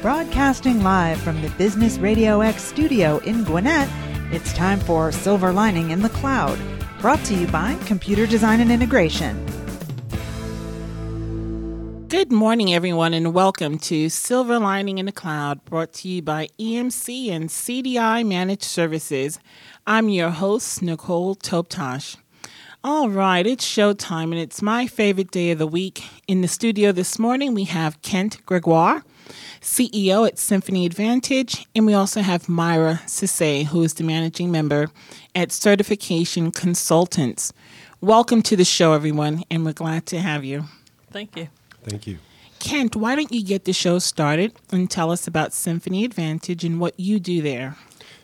Broadcasting live from the Business Radio X studio in Gwinnett, it's time for Silver Lining in the Cloud, brought to you by Computer Design and Integration. Good morning, everyone, and welcome to Silver Lining in the Cloud, brought to you by EMC and CDI Managed Services. I'm your host, Nicole Toptosh. All right, it's showtime, and it's my favorite day of the week. In the studio this morning, we have Kent Gregoire, CEO at Symphony Advantage, and we also have Myra Sisse, who is the managing member at Certification Consultants. Welcome to the show, everyone, and we're glad to have you. Thank you. Thank you. Kent, why don't you get the show started and tell us about Symphony Advantage and what you do there?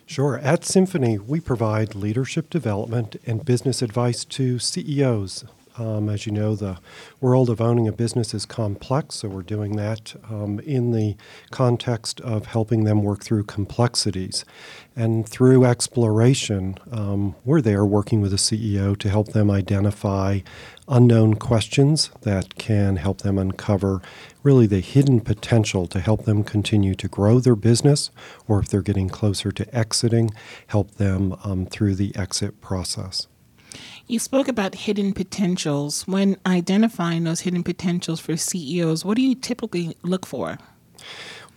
Sure. At Symphony, we provide leadership development and business advice to CEOs. Um, as you know, the world of owning a business is complex, so we're doing that um, in the context of helping them work through complexities. And through exploration, um, we're there working with the CEO to help them identify unknown questions that can help them uncover really the hidden potential to help them continue to grow their business, or if they're getting closer to exiting, help them um, through the exit process. You spoke about hidden potentials. When identifying those hidden potentials for CEOs, what do you typically look for?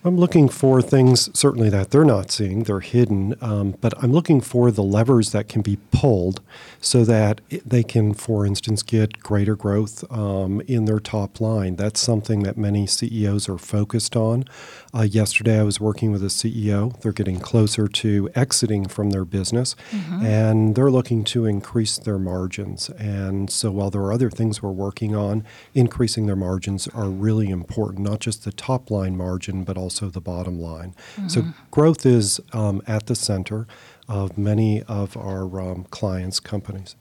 I'm looking for things certainly that they're not seeing, they're hidden, um, but I'm looking for the levers that can be pulled so that it, they can, for instance, get greater growth um, in their top line. That's something that many CEOs are focused on. Uh, yesterday, I was working with a CEO. They're getting closer to exiting from their business, mm-hmm. and they're looking to increase their margins. And so, while there are other things we're working on, increasing their margins are really important, not just the top line margin, but also also the bottom line. Mm-hmm. So growth is um, at the center of many of our um, clients' companies.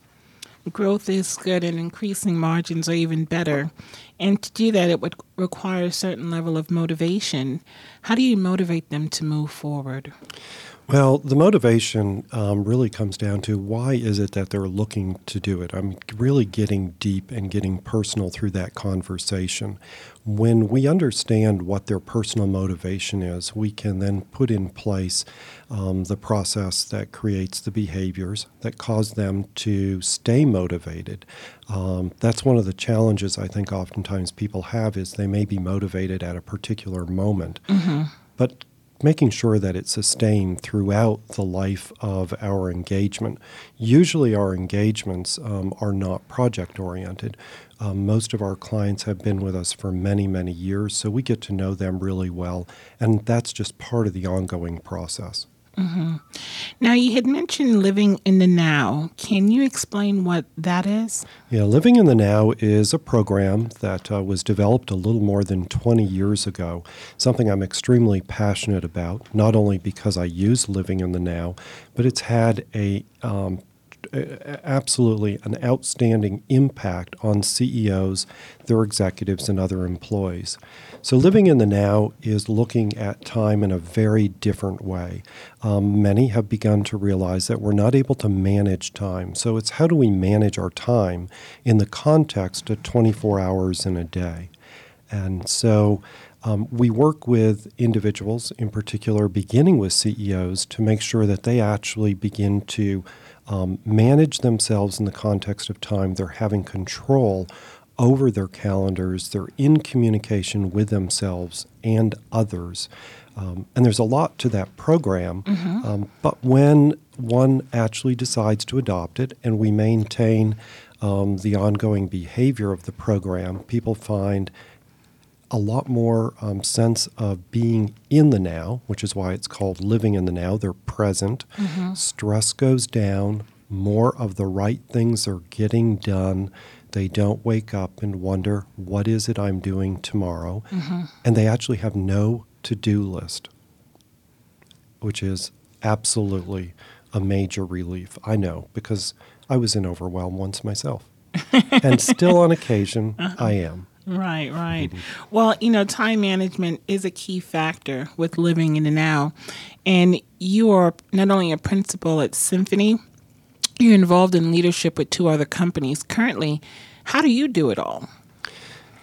Growth is good, and increasing margins are even better. And to do that, it would require a certain level of motivation. How do you motivate them to move forward? Well, the motivation um, really comes down to why is it that they're looking to do it? I'm really getting deep and getting personal through that conversation. When we understand what their personal motivation is, we can then put in place um, the process that creates the behaviors that cause them to stay motivated. Um, that's one of the challenges I think oftentimes people have is they may be motivated at a particular moment. Mm-hmm. But making sure that it's sustained throughout the life of our engagement. Usually, our engagements um, are not project oriented. Um, most of our clients have been with us for many, many years, so we get to know them really well, and that's just part of the ongoing process. Mm-hmm. Now, you had mentioned living in the now. Can you explain what that is? Yeah, Living in the Now is a program that uh, was developed a little more than 20 years ago, something I'm extremely passionate about, not only because I use Living in the Now, but it's had a um, absolutely an outstanding impact on CEOs, their executives, and other employees. So, living in the now is looking at time in a very different way. Um, many have begun to realize that we're not able to manage time. So, it's how do we manage our time in the context of 24 hours in a day? And so, um, we work with individuals, in particular, beginning with CEOs, to make sure that they actually begin to um, manage themselves in the context of time. They're having control over their calendars, they're in communication with themselves and others. Um, and there's a lot to that program. Mm-hmm. Um, but when one actually decides to adopt it and we maintain um, the ongoing behavior of the program, people find a lot more um, sense of being in the now, which is why it's called living in the now. They're present. Mm-hmm. Stress goes down. More of the right things are getting done. They don't wake up and wonder, what is it I'm doing tomorrow? Mm-hmm. And they actually have no to do list, which is absolutely a major relief. I know because I was in overwhelm once myself. and still on occasion, uh-huh. I am. Right, right. Mm-hmm. Well, you know, time management is a key factor with living in the now. And you are not only a principal at Symphony, you're involved in leadership with two other companies. Currently, how do you do it all?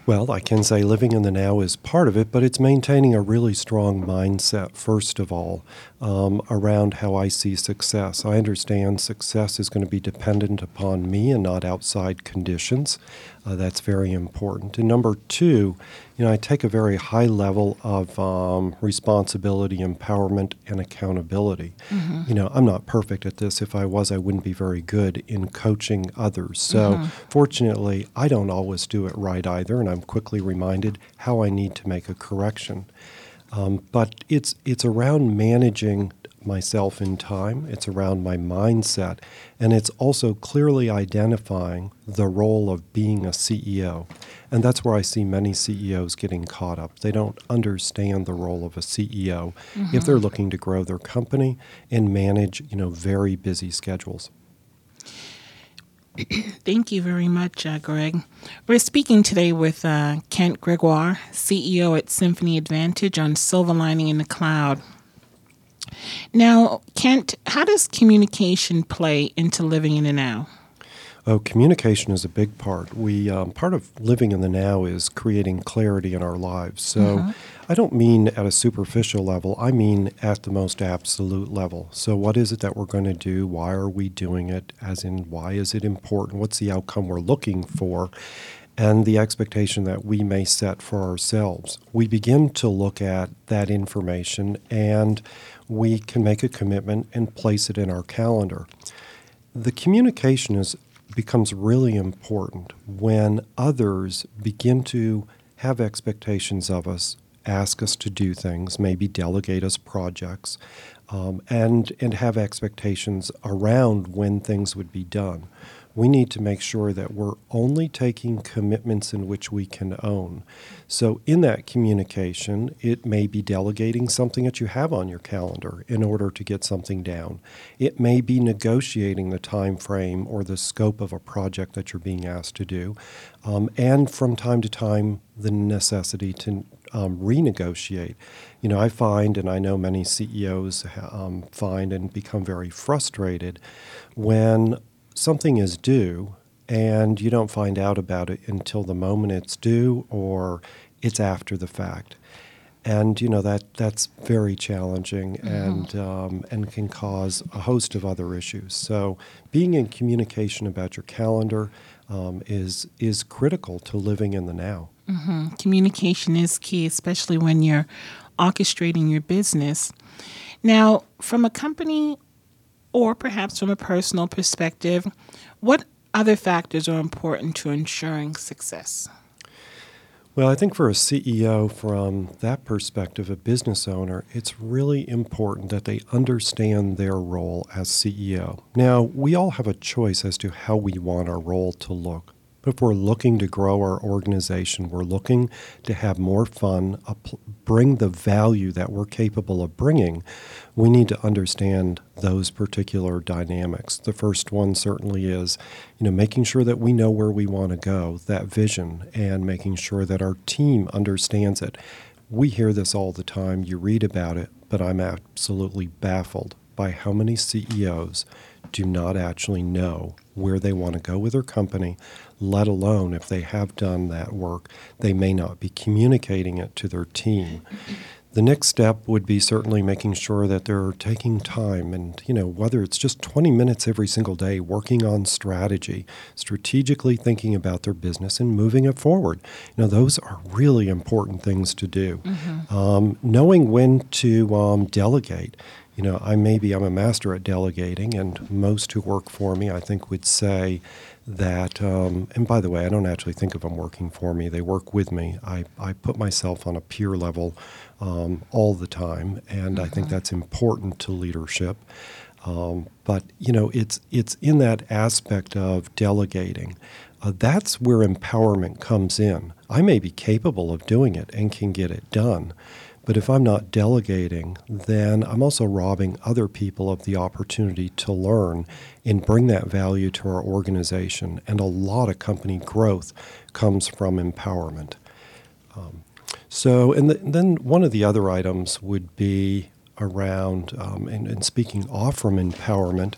Well, I can say living in the now is part of it, but it's maintaining a really strong mindset, first of all, um, around how I see success. I understand success is going to be dependent upon me and not outside conditions. Uh, that's very important. And number two, you know, I take a very high level of um, responsibility, empowerment, and accountability. Mm-hmm. You know, I'm not perfect at this. If I was, I wouldn't be very good in coaching others. So, mm-hmm. fortunately, I don't always do it right either, and I'm quickly reminded how I need to make a correction. Um, but it's it's around managing myself in time, it's around my mindset, and it's also clearly identifying the role of being a CEO. And that's where I see many CEOs getting caught up. They don't understand the role of a CEO mm-hmm. if they're looking to grow their company and manage, you know, very busy schedules. Thank you very much, uh, Greg. We're speaking today with uh, Kent Gregoire, CEO at Symphony Advantage on Silver Lining in the Cloud. Now, Kent, how does communication play into living in the now? Oh, communication is a big part. We um, part of living in the now is creating clarity in our lives. So, mm-hmm. I don't mean at a superficial level. I mean at the most absolute level. So, what is it that we're going to do? Why are we doing it? As in, why is it important? What's the outcome we're looking for? and the expectation that we may set for ourselves. We begin to look at that information and we can make a commitment and place it in our calendar. The communication is, becomes really important when others begin to have expectations of us, ask us to do things, maybe delegate us projects, um, and, and have expectations around when things would be done we need to make sure that we're only taking commitments in which we can own. So, in that communication, it may be delegating something that you have on your calendar in order to get something down. It may be negotiating the time frame or the scope of a project that you're being asked to do, um, and from time to time, the necessity to um, renegotiate. You know, I find, and I know many CEOs um, find and become very frustrated when something is due and you don't find out about it until the moment it's due or it's after the fact. And you know that that's very challenging mm-hmm. and um, and can cause a host of other issues. So being in communication about your calendar um, is is critical to living in the now. Mm-hmm. Communication is key, especially when you're orchestrating your business. Now, from a company or perhaps from a personal perspective, what other factors are important to ensuring success? Well, I think for a CEO, from that perspective, a business owner, it's really important that they understand their role as CEO. Now, we all have a choice as to how we want our role to look. But if we're looking to grow our organization, we're looking to have more fun, bring the value that we're capable of bringing, we need to understand those particular dynamics. The first one certainly is, you know, making sure that we know where we want to go, that vision, and making sure that our team understands it. We hear this all the time, you read about it, but I'm absolutely baffled by how many CEOs do not actually know where they want to go with their company, let alone if they have done that work, they may not be communicating it to their team. The next step would be certainly making sure that they're taking time and, you know, whether it's just 20 minutes every single day working on strategy, strategically thinking about their business and moving it forward. You know, those are really important things to do. Mm-hmm. Um, knowing when to um, delegate you know, I maybe I'm a master at delegating, and most who work for me, I think, would say that. Um, and by the way, I don't actually think of them working for me; they work with me. I, I put myself on a peer level um, all the time, and mm-hmm. I think mm-hmm. that's important to leadership. Um, but you know, it's it's in that aspect of delegating. Uh, that's where empowerment comes in. I may be capable of doing it and can get it done but if I'm not delegating, then I'm also robbing other people of the opportunity to learn and bring that value to our organization. And a lot of company growth comes from empowerment. Um, so, and the, then one of the other items would be around, um, and, and, speaking off from empowerment,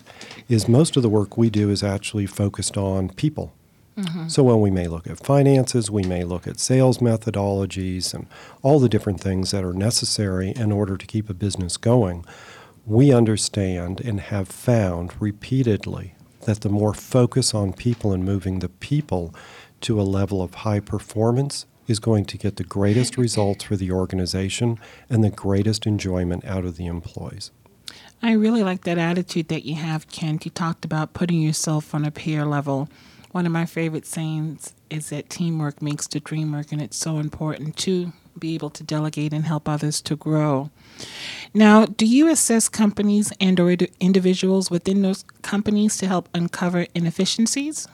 is most of the work we do is actually focused on people Mm-hmm. So when we may look at finances, we may look at sales methodologies and all the different things that are necessary in order to keep a business going. We understand and have found repeatedly that the more focus on people and moving the people to a level of high performance is going to get the greatest results for the organization and the greatest enjoyment out of the employees. I really like that attitude that you have, Kent. You talked about putting yourself on a peer level. One of my favorite sayings is that teamwork makes the dream work, and it's so important to be able to delegate and help others to grow. Now, do you assess companies and or individuals within those companies to help uncover inefficiencies?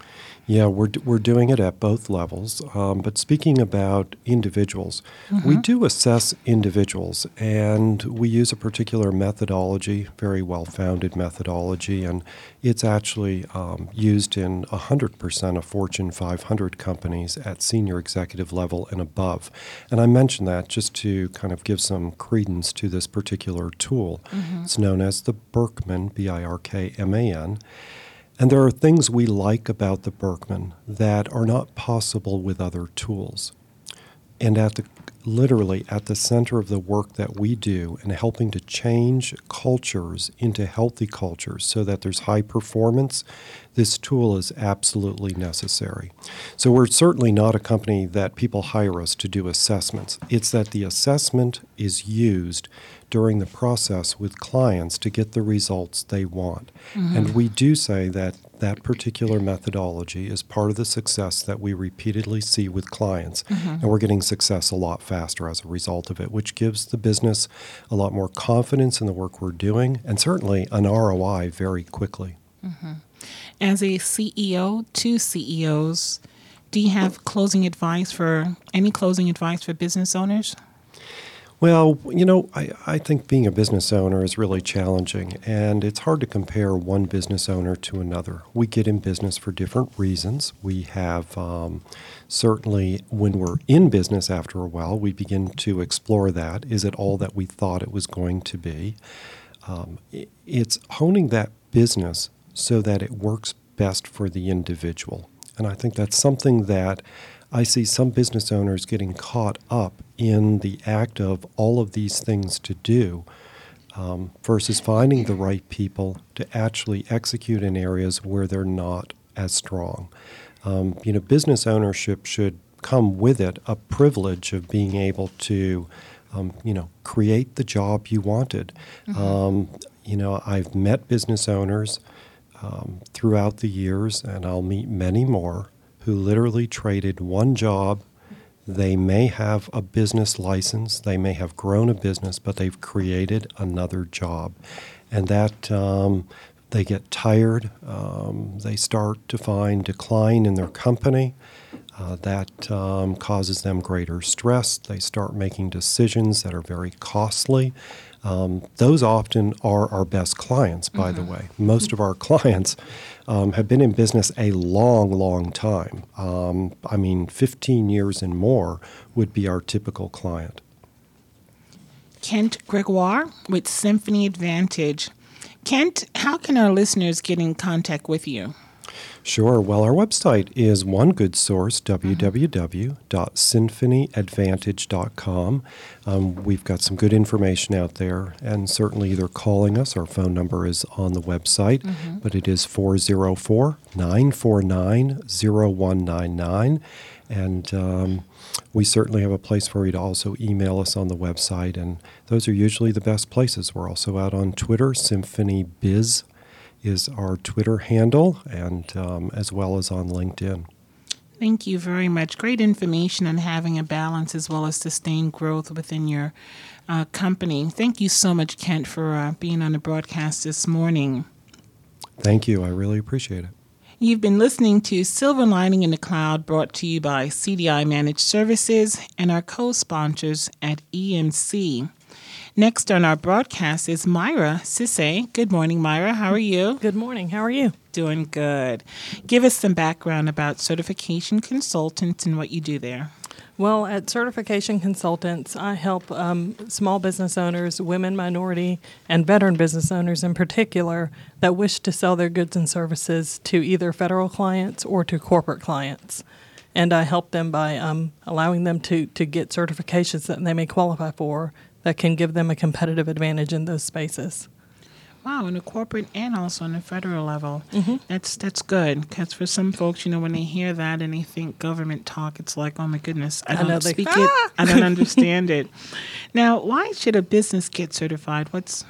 Yeah, we're, we're doing it at both levels. Um, but speaking about individuals, mm-hmm. we do assess individuals and we use a particular methodology, very well founded methodology, and it's actually um, used in 100% of Fortune 500 companies at senior executive level and above. And I mention that just to kind of give some credence to this particular tool. Mm-hmm. It's known as the Birkman, B I R K M A N. And there are things we like about the Birkman that are not possible with other tools. And at the literally at the center of the work that we do and helping to change cultures into healthy cultures so that there's high performance, this tool is absolutely necessary. So we're certainly not a company that people hire us to do assessments. It's that the assessment is used during the process with clients to get the results they want. Mm-hmm. And we do say that that particular methodology is part of the success that we repeatedly see with clients. Mm-hmm. And we're getting success a lot faster as a result of it, which gives the business a lot more confidence in the work we're doing and certainly an ROI very quickly. Mm-hmm. As a CEO to CEOs, do you have closing advice for any closing advice for business owners? Well, you know, I, I think being a business owner is really challenging, and it's hard to compare one business owner to another. We get in business for different reasons. We have um, certainly, when we're in business after a while, we begin to explore that. Is it all that we thought it was going to be? Um, it's honing that business so that it works best for the individual. And I think that's something that I see some business owners getting caught up in the act of all of these things to do um, versus finding the right people to actually execute in areas where they're not as strong. Um, you know, business ownership should come with it a privilege of being able to, um, you know, create the job you wanted. Mm-hmm. Um, you know, I've met business owners um, throughout the years, and I'll meet many more who literally traded one job. They may have a business license, they may have grown a business, but they've created another job. And that um, they get tired, um, they start to find decline in their company. Uh, that um, causes them greater stress. They start making decisions that are very costly. Um, those often are our best clients, by mm-hmm. the way. Most of our clients um, have been in business a long, long time. Um, I mean, 15 years and more would be our typical client. Kent Gregoire with Symphony Advantage. Kent, how can our listeners get in contact with you? Sure. Well, our website is one good source, www.symphonyadvantage.com. Um, we've got some good information out there, and certainly either calling us, our phone number is on the website, mm-hmm. but it is 404 949 0199. And um, we certainly have a place for you to also email us on the website, and those are usually the best places. We're also out on Twitter, Symphony Biz is our Twitter handle, and um, as well as on LinkedIn. Thank you very much. Great information on having a balance as well as sustained growth within your uh, company. Thank you so much, Kent, for uh, being on the broadcast this morning. Thank you. I really appreciate it. You've been listening to Silver Lining in the Cloud, brought to you by CDI Managed Services and our co sponsors at EMC. Next on our broadcast is Myra Sisse. Good morning, Myra. How are you? Good morning. How are you? Doing good. Give us some background about certification consultants and what you do there. Well, at Certification Consultants, I help um, small business owners, women, minority, and veteran business owners in particular that wish to sell their goods and services to either federal clients or to corporate clients. And I help them by um, allowing them to, to get certifications that they may qualify for that can give them a competitive advantage in those spaces. Wow, on a corporate and also on a federal level, Mm-hmm. that's that's good. Because for some folks, you know, when they hear that and they think government talk, it's like, oh my goodness, I I don't know, speak Ah! it, I don't understand it. Now, why should a business get certified? What's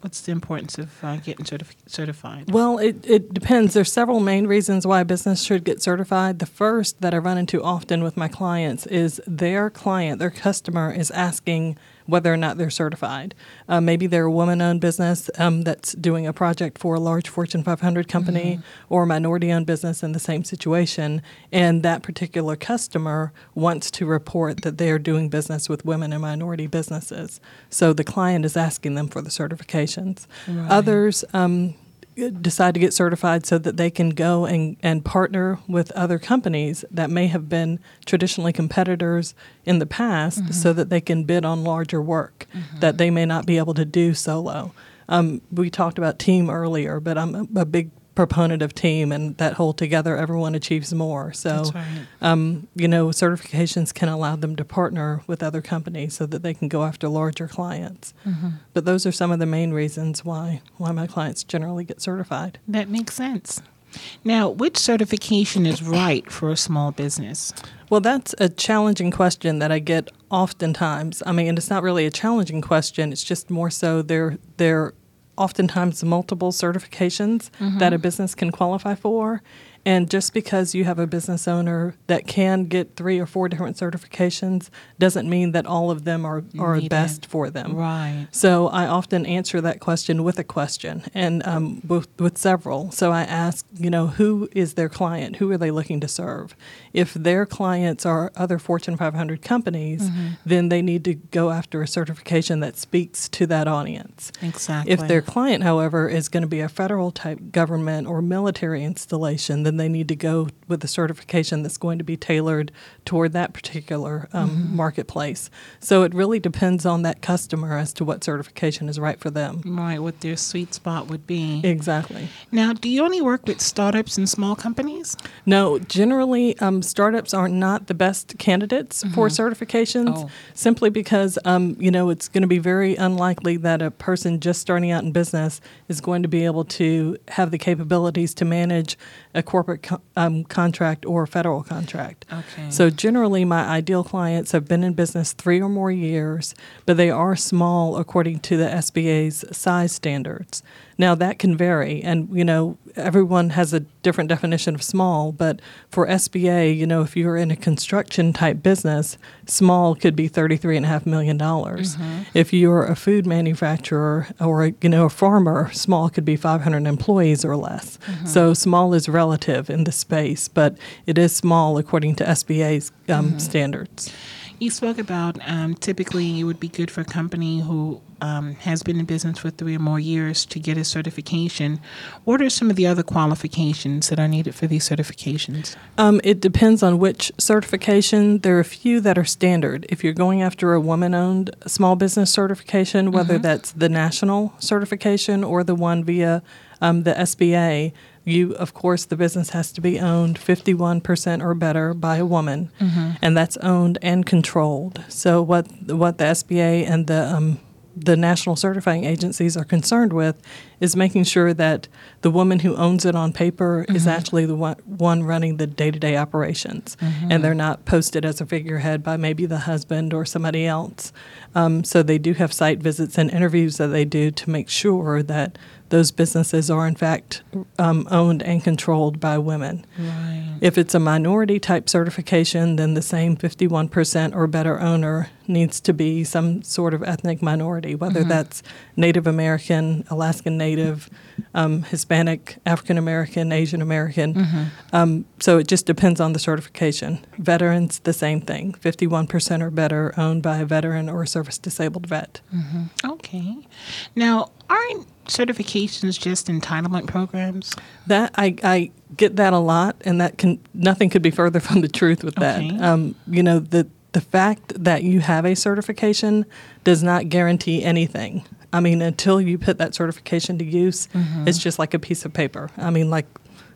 what's the importance of uh, getting certif- certified? Well, it, it depends. There's several main reasons why a business should get certified. The first that I run into often with my clients is their client, their customer, is asking whether or not they're certified. Uh, maybe they're a woman owned business um, that's doing a project for a large Fortune 500 company or a minority owned business in the same situation, and that particular customer wants to report that they are doing business with women and minority businesses. So the client is asking them for the certifications. Others, um, decide to get certified so that they can go and, and partner with other companies that may have been traditionally competitors in the past so that they can bid on larger work that they may not be able to do solo. Um, we talked about team earlier, but I'm a, a big proponent of team and that whole together everyone achieves more. So, right. um, you know, certifications can allow them to partner with other companies so that they can go after larger clients. But those are some of the main reasons why why my clients generally get certified. That makes sense. Now, which certification is right for a small business? Well, that's a challenging question that I get oftentimes. I mean, and it's not really a challenging question. It's just more so there oftentimes multiple certifications that mm-hmm. a business can qualify for. And just because you have a business owner that can get three or four different certifications doesn't mean that all of them are, are best for them. Right. So I often answer that question with a question and um, with, with several. So I ask, you know, who is their client? Who are they looking to serve? If their clients are other Fortune 500 companies, then they need to go after a certification that speaks to that audience. Exactly. If their client, however, is going to be a federal type government or military installation, then they need to go with a certification that's going to be tailored toward that particular um, marketplace. So it really depends on that customer as to what certification is right for them. right, what their sweet spot would be. Exactly. Now, do you only work with startups and small companies? No, generally, um, startups are not the best candidates for certifications Oh. simply because, um, you know, it's going to be very unlikely that a person just starting out in business is going to be able to have the capabilities to manage a corporate co- um, contract or federal contract. Okay. So, generally, my ideal clients have been in business three or more years, but they are small according to the SBA's size standards. Now, that can vary, and you know, everyone has a different definition of small, but for SBA, you know, if you're in a construction type business, small could be $33.5 million. dollars If you're a food manufacturer or, you know, a farmer, small could be 500 employees or less. So, small is relative in the space, but it is small according to SBA's um, standards. You spoke about um, typically it would be good for a company who um, has been in business for three or more years to get a certification. What are some of the other qualifications that are needed for these certifications? Um, it depends on which certification. There are a few that are standard. If you're going after a woman owned small business certification, whether that's the national certification or the one via um, the SBA, you, of course, the business has to be owned 51% or better by a woman, and that's owned and controlled. So, what, what the SBA and the um, the national certifying agencies are concerned with is making sure that the woman who owns it on paper is actually the one, one running the day to day operations. And they're not posted as a figurehead by maybe the husband or somebody else. Um, so they do have site visits and interviews that they do to make sure that those businesses are in fact um, owned and controlled by women. Right. If it's a minority type certification, then the same 51% or better owner needs to be some sort of ethnic minority, whether that's Native American, Alaskan Native, um, Hispanic, African American, Asian American. Um, so it just depends on the certification. Veterans, the same thing 51% or better owned by a veteran or a service disabled vet. Okay. Now, aren't certifications just entitlement programs? That I, I get that a lot, and that can nothing could be further from the truth with that. Okay. Um, you know the the fact that you have a certification does not guarantee anything. I mean, until you put that certification to use, it's just like a piece of paper. I mean, like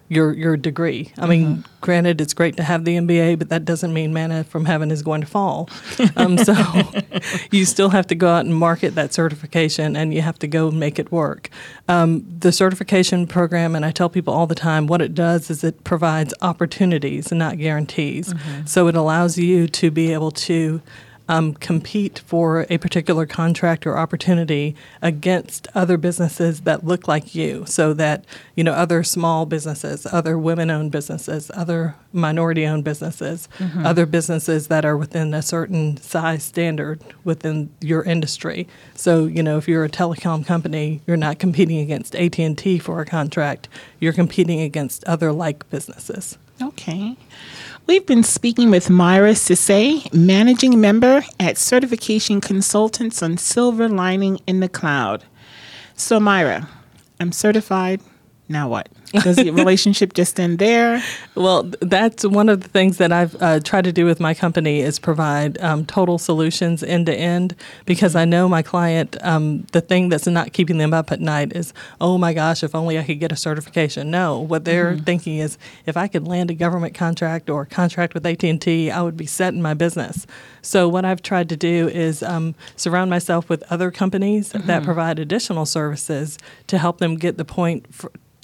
your your degree. I mean, granted, it's great to have the MBA, but that doesn't mean manna from heaven is going to fall. Um, so you still have to go out and market that certification, and you have to go and make it work. Um, the certification program, and I tell people all the time, what it does is it provides opportunities and not guarantees. So it allows you to be able to um, compete for a particular contract or opportunity against other businesses that look like you so that you know other small businesses other women-owned businesses other minority-owned businesses other businesses that are within a certain size standard within your industry. So you know if you're a telecom company you're not competing against AT&T for a contract. You're competing against other like businesses. Okay. We've been speaking with Myra Sisse, managing member at Certification Consultants on Silver Lining in the Cloud. So, Myra, I'm certified. Now what? Does the relationship just end there? Well, that's one of the things that I've uh, tried to do with my company is provide um, total solutions end to end because I know my client. Um, the thing that's not keeping them up at night is, oh my gosh, if only I could get a certification. No, what they're thinking is, if I could land a government contract or contract with AT and T, I would be set in my business. So what I've tried to do is um, surround myself with other companies that provide additional services to help them get the point.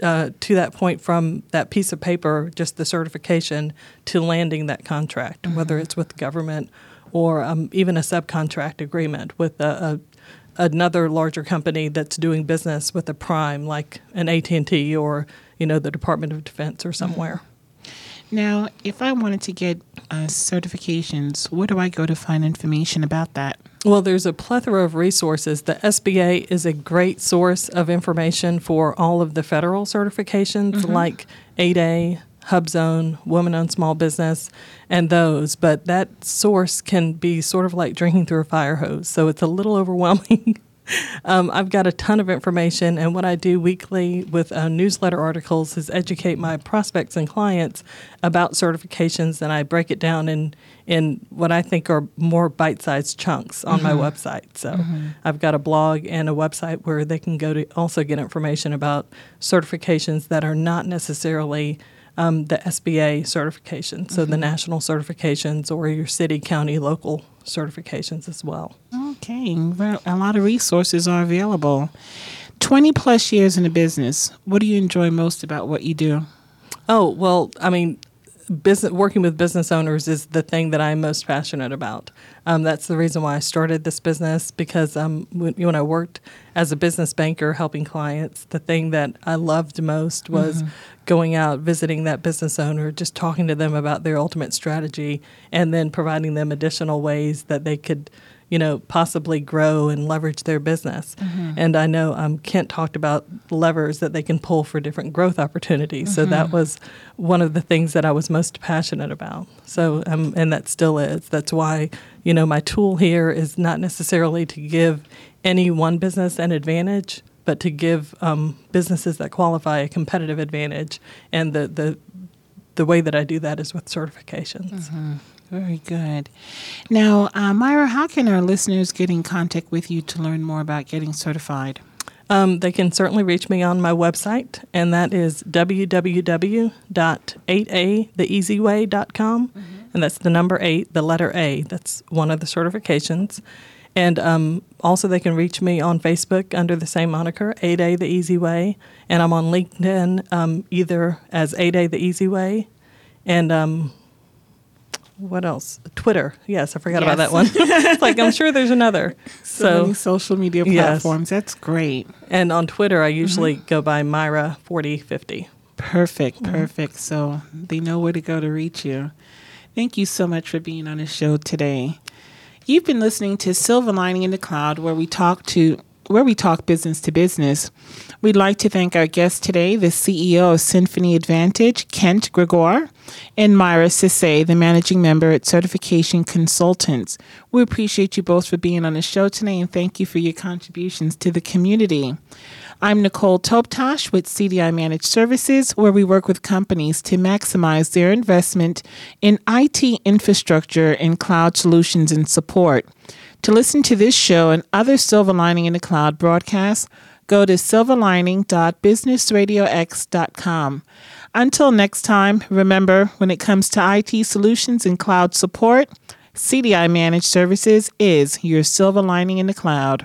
Uh, to that point from that piece of paper, just the certification, to landing that contract, whether it's with the government or um, even a subcontract agreement with a, a another larger company that's doing business with a prime like an AT&T or you know the Department of Defense or somewhere. Now, if I wanted to get uh, certifications, where do I go to find information about that? Well, there's a plethora of resources. The SBA is a great source of information for all of the federal certifications mm-hmm. like 8A, HubZone, Woman Owned Small Business, and those. But that source can be sort of like drinking through a fire hose. So it's a little overwhelming. Um, I've got a ton of information, and what I do weekly with uh, newsletter articles is educate my prospects and clients about certifications, and I break it down in in what I think are more bite-sized chunks on my website. So I've got a blog and a website where they can go to also get information about certifications that are not necessarily um, the SBA certification, so the national certifications or your city, county, local certifications as well. Okay, well, a lot of resources are available. 20 plus years in the business, what do you enjoy most about what you do? Oh well, I mean, business working with business owners is the thing that I'm most passionate about. Um, that's the reason why I started this business because um, when, when I worked as a business banker helping clients, the thing that I loved most was going out visiting that business owner, just talking to them about their ultimate strategy, and then providing them additional ways that they could you know, possibly grow and leverage their business. And I know um, Kent talked about levers that they can pull for different growth opportunities. So that was one of the things that I was most passionate about. So, um, and that still is. That's why, you know, my tool here is not necessarily to give any one business an advantage, but to give um, businesses that qualify a competitive advantage. And the, the, the way that I do that is with certifications. Very good. Now, uh, Myra, how can our listeners get in contact with you to learn more about getting certified? Um, they can certainly reach me on my website, and that is www.8atheeasyway.com. And that's the number eight, the letter A. That's one of the certifications. And um, also, they can reach me on Facebook under the same moniker, 8A The Easy Way. And I'm on LinkedIn um, either as 8A The Easy Way and um, what else? Twitter. Yes, I forgot about that one. It's like, I'm sure there's another. So, So, social media Yes. platforms. That's great. and on Twitter, I mm-hmm. usually go by Myra4050. Perfect, mm-hmm. perfect. So they know where to go to reach you. Thank you so much for being on the show today. You've been listening to Silver Lining in the Cloud, where we talk to where we talk business to business. We'd like to thank our guest today, the CEO of Symphony Advantage, Kent Gregoire, and Myra Sisse, the managing member at Certification Consultants. We appreciate you both for being on the show today and thank you for your contributions to the community. I'm Nicole Toptosh with CDI Managed Services, where we work with companies to maximize their investment in IT infrastructure and cloud solutions and support. To listen to this show and other Silver Lining in the Cloud broadcasts, go to silverlining.businessradiox.com. Until next time, remember when it comes to IT solutions and cloud support, CDI Managed Services is your silver lining in the cloud.